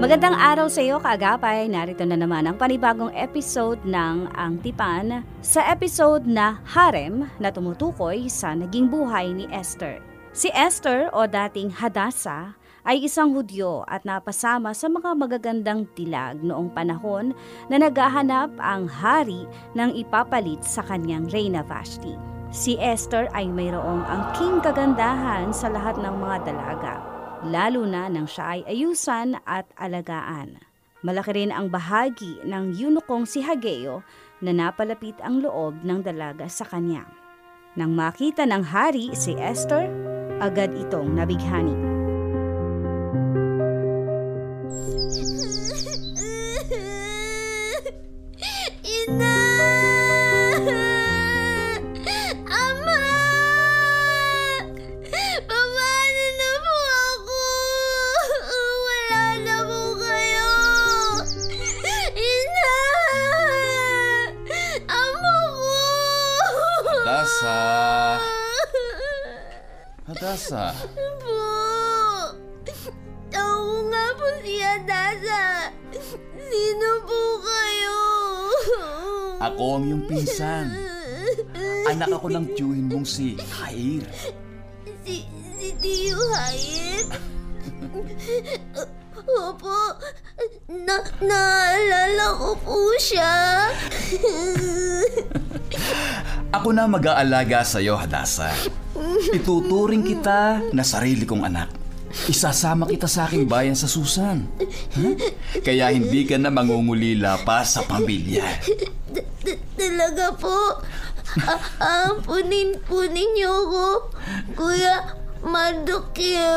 Magandang araw sa iyo, kaagapay. Narito na naman ang panibagong episode ng Ang Tipan sa episode na Harem na tumutukoy sa naging buhay ni Esther. Si Esther o dating Hadassah ay isang Hudyo at napasama sa mga magagandang tilag noong panahon na naghahanap ang hari ng ipapalit sa kanyang Reyna Vashti. Si Esther ay mayroong angking kagandahan sa lahat ng mga dalaga lalo na nang siya ay ayusan at alagaan. Malaki rin ang bahagi ng yunukong si Hageo na napalapit ang loob ng dalaga sa kanya. Nang makita ng hari si Esther, agad itong nabighani. Hadasa! Po! Ako nga po si Adasa! Sino po kayo? Ako ang iyong pinsan. Anak ako ng tiyuhin mong si Hair. Si, si Tio Hayek? Opo, na, naalala ko po siya. Ako na mag-aalaga sa iyo, Hadasa. Ituturing kita na sarili kong anak. Isasama kita sa aking bayan sa Susan. Huh? Kaya hindi ka na mangungulila pa sa pamilya. Talaga po. Ampunin po ninyo ko, Kuya Madukyo.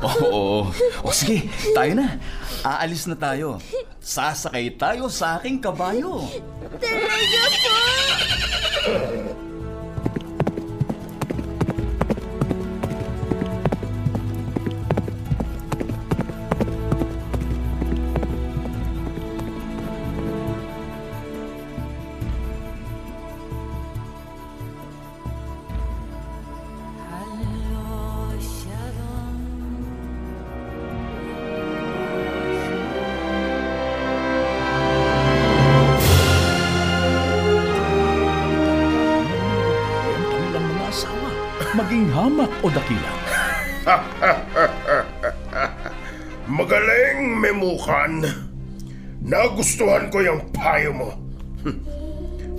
Oo. O sige, tayo na. Aalis na tayo. Sasakay tayo sa aking kabayo. Talaga po. Hamak o dakila. Magaling, Memukan. Nagustuhan ko yung payo mo.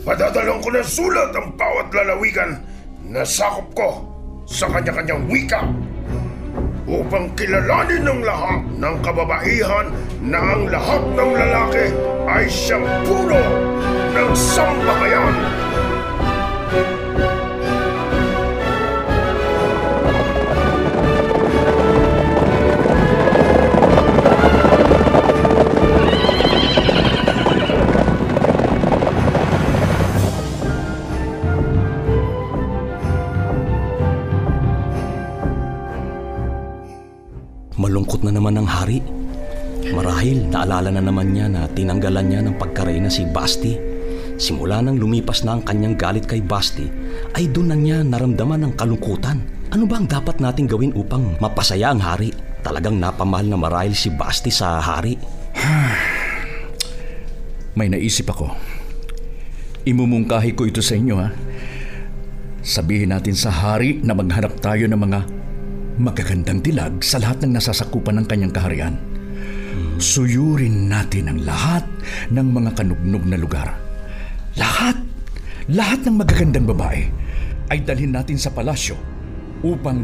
Padadalang ko ng sulat ang bawat lalawigan na sakop ko sa kanya-kanyang wika upang kilalanin ng lahat ng kababaihan na ang lahat ng lalaki ay siyang puno ng sambahayan. Malungkot na naman ang hari. Marahil naalala na naman niya na tinanggalan niya ng pagkarena si Basti. Simula nang lumipas na ang kanyang galit kay Basti, ay doon na niya naramdaman ng kalungkutan. Ano ba ang dapat nating gawin upang mapasaya ang hari? Talagang napamahal na marahil si Basti sa hari. May naisip ako. Imumungkahi ko ito sa inyo ha. Sabihin natin sa hari na maghanap tayo ng mga magagandang dilag sa lahat ng nasasakupan ng kanyang kaharian. Suyurin natin ang lahat ng mga kanugnog na lugar. Lahat, lahat ng magagandang babae ay dalhin natin sa palasyo upang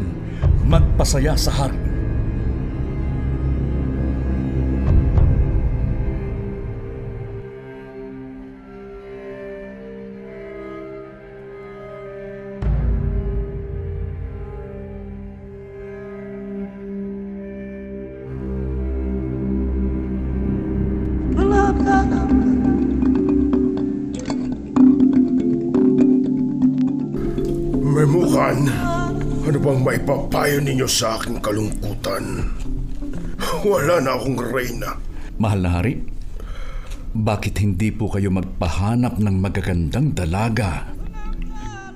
magpasaya sa hari. Bang maipapayo ninyo sa aking kalungkutan? Wala na akong reyna. Mahal na hari, bakit hindi po kayo magpahanap ng magagandang dalaga?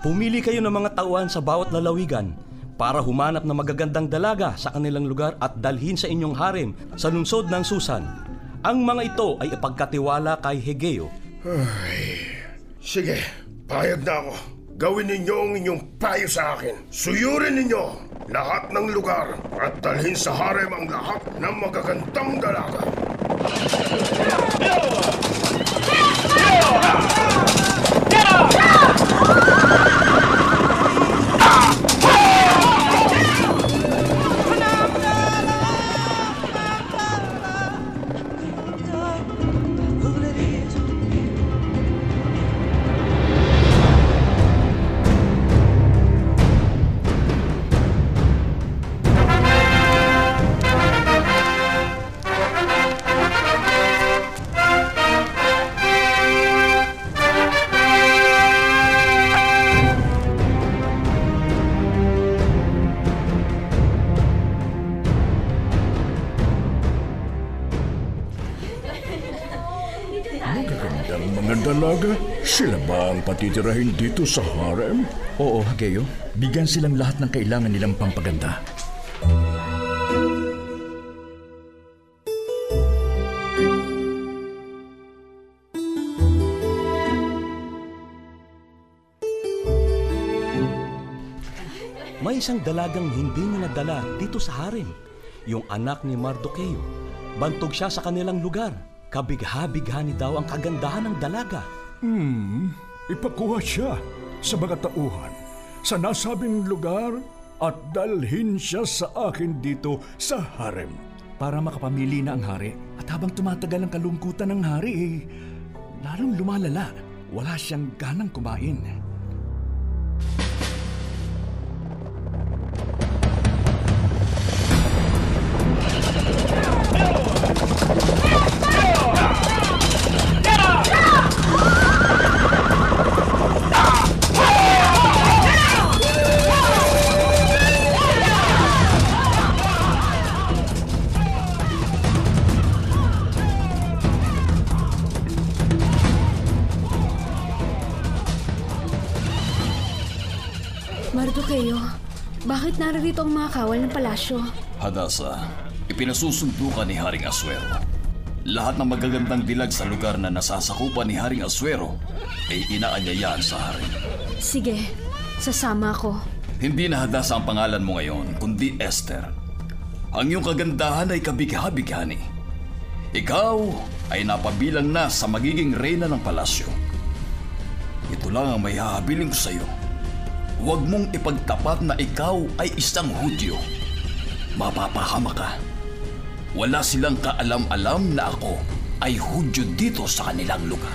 Pumili kayo ng mga tauhan sa bawat lalawigan para humanap ng magagandang dalaga sa kanilang lugar at dalhin sa inyong harem sa lungsod ng Susan. Ang mga ito ay ipagkatiwala kay Hegeo. Sige, payag na ako. Gawin ninyo ang inyong payo sa akin. Suyurin ninyo lahat ng lugar at dalhin sa harem ang lahat ng magagandang dalaga. Patitirahin dito sa harem? Oo, Hageo. Bigyan silang lahat ng kailangan nilang pampaganda. May isang dalagang hindi niya nadala dito sa harem. Yung anak ni Mardukeo. Bantog siya sa kanilang lugar. Kabigha-bighani daw ang kagandahan ng dalaga. Ipakuha siya sa mga tauhan sa nasabing lugar at dalhin siya sa akin dito sa harem. Para makapamili na ang hari. At habang tumatagal ang kalungkutan ng hari, eh, lalong lumalala. Wala siyang ganang kumain. Bakit naririto ang mga kawal ng palasyo? Hadasa, ipinasusundo ka ni Haring Aswero. Lahat ng magagandang dilag sa lugar na nasasakupan ni Haring Aswero ay inaanyayaan sa harem. Sige, sasama ako. Hindi na Hadasa ang pangalan mo ngayon, kundi Esther. Ang iyong kagandahan ay kabigha-bighani. Ikaw ay napabilang na sa magiging reyna ng palasyo. Ito lang ang may hahabiling ko sa iyo. Huwag mong ipagtapat na ikaw ay isang Hudyo. Mapapahama ka. Wala silang kaalam-alam na ako ay Hudyo dito sa kanilang lugar.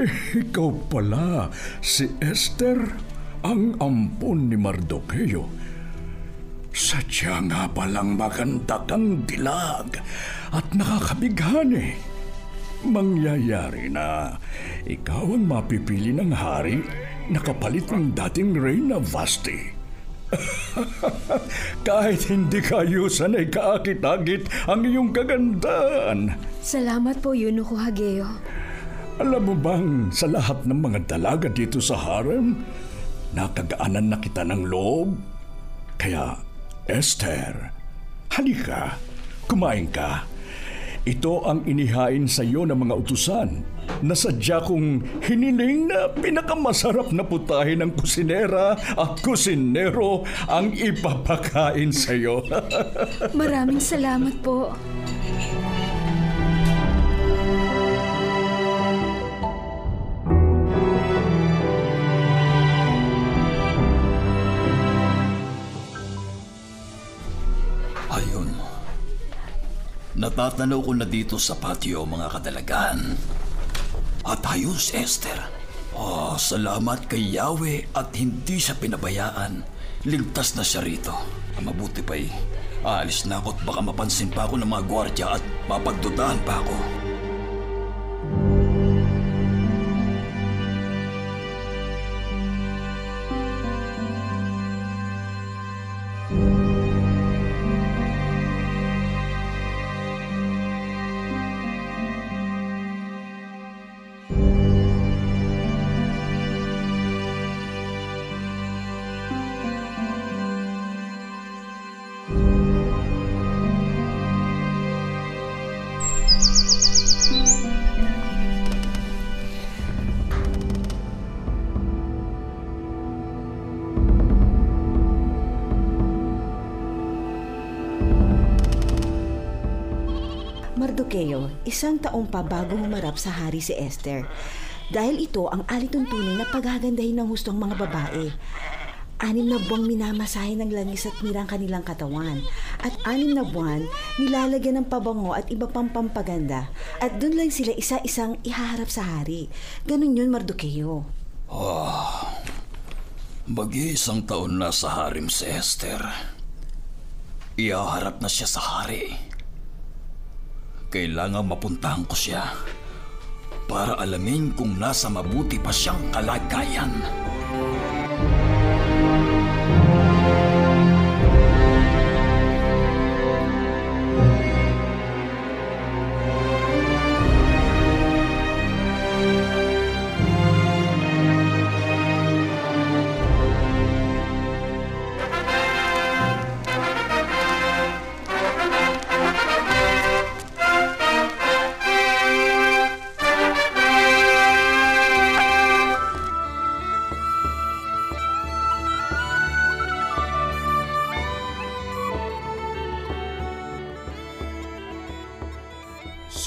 Ikaw pala, si Esther, ang ampon ni Mardukeo. Sadya nga palang maganda kang dilag at nakakabighani. Mangyayari na ikaw ang mapipili ng hari na kapalit ng dating Reyna Vasti. Kahit hindi kayo sanay kaakit-akit ang iyong kagandaan. Salamat po, Yunuko Hageo. Alam mo bang sa lahat ng mga dalaga dito sa harem, nakagaanan na kita ng loob? Kaya, Esther, halika, kumain ka. Ito ang inihain sa iyo ng mga utusan na sadya kong hiniling na pinakamasarap na putahe ng kusinera at kusinero ang ipapakain sa iyo. Maraming salamat po. Natatanaw ko na dito sa patio mga kadalagan. At ayun si Esther. Oh, salamat kay Yahweh at hindi siya pinabayaan. Ligtas na siya rito. Ang mabuti pa'y aalis na ako at baka mapansin pa ako ng mga gwardya at mapagdudahan pa ako. Mardukeo, isang taong pa bago humarap sa hari si Esther. Dahil ito ang alituntunin na paghagandahin ng hustong mga babae. Anim na buwang minamasahe ng langis at mirang kanilang katawan. At anim na buwan, nilalagyan ng pabango at iba pang pampaganda. At doon lang sila isa-isang ihaharap sa hari. Ganun yun, Mardukeo. Mag-iisang taon na sa harim si Esther. Ihaharap na siya sa hari. Kailangan mapuntahan ko siya para alamin kung nasa mabuti pa siyang kalagayan.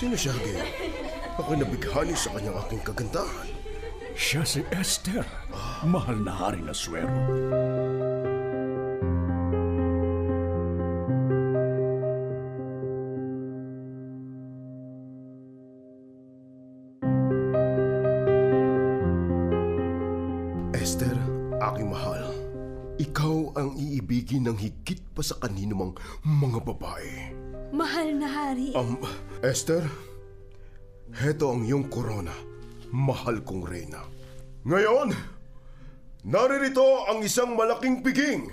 Sino siya, Gay? Ako'y nabighani sa kanyang aking kagandahan. Siya si Esther, mahal na hari na swero. Esther, aking mahal. Ikaw ang iibigin ng higit pa sa kanino mang mga babae. Mahal na hari. Um, Esther, heto ang iyong korona, mahal kong reyna. Ngayon, naririto ang isang malaking piging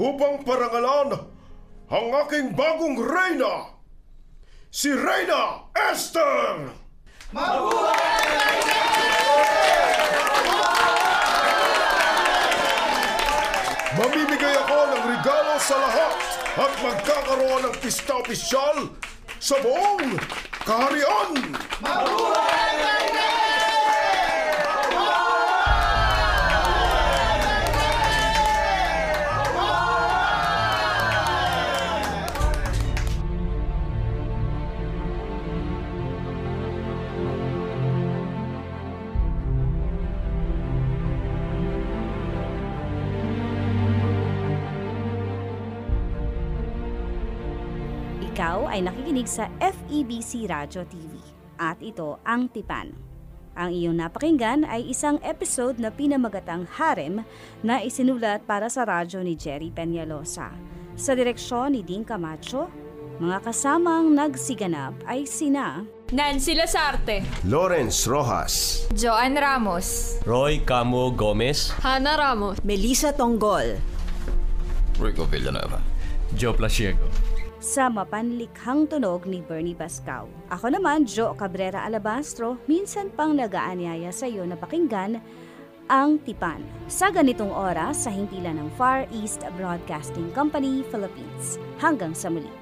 upang parangalan ang aking bagong reyna, si Reyna Esther! Mamimigay ako ng regalo sa lahat at magkakaroon ng pista opisyal sa buong kaharian! Ikaw ay nakikinig sa FEBC Radio TV at ito ang Tipan. Ang iyong napakinggan ay isang episode na pinamagatang Harem na isinulat para sa radyo ni Jerry Peñalosa. Sa direksyon ni Dean Camacho, mga kasamang nagsiganap ay sina Nancy Lasarte, Lawrence Rojas, Joan Ramos, Roy Camo Gomez, Hannah Ramos, Melissa Tonggol, Rico Villanueva. Joe Plasiego. Sa mapanlikhang tunog ni Bernie Bascao. Ako naman, Jo Cabrera Alabastro, minsan pang nagaanyaya sa iyo na pakinggan ang Tipan sa ganitong oras sa himpilan ng Far East Broadcasting Company, Philippines. Hanggang sa muli.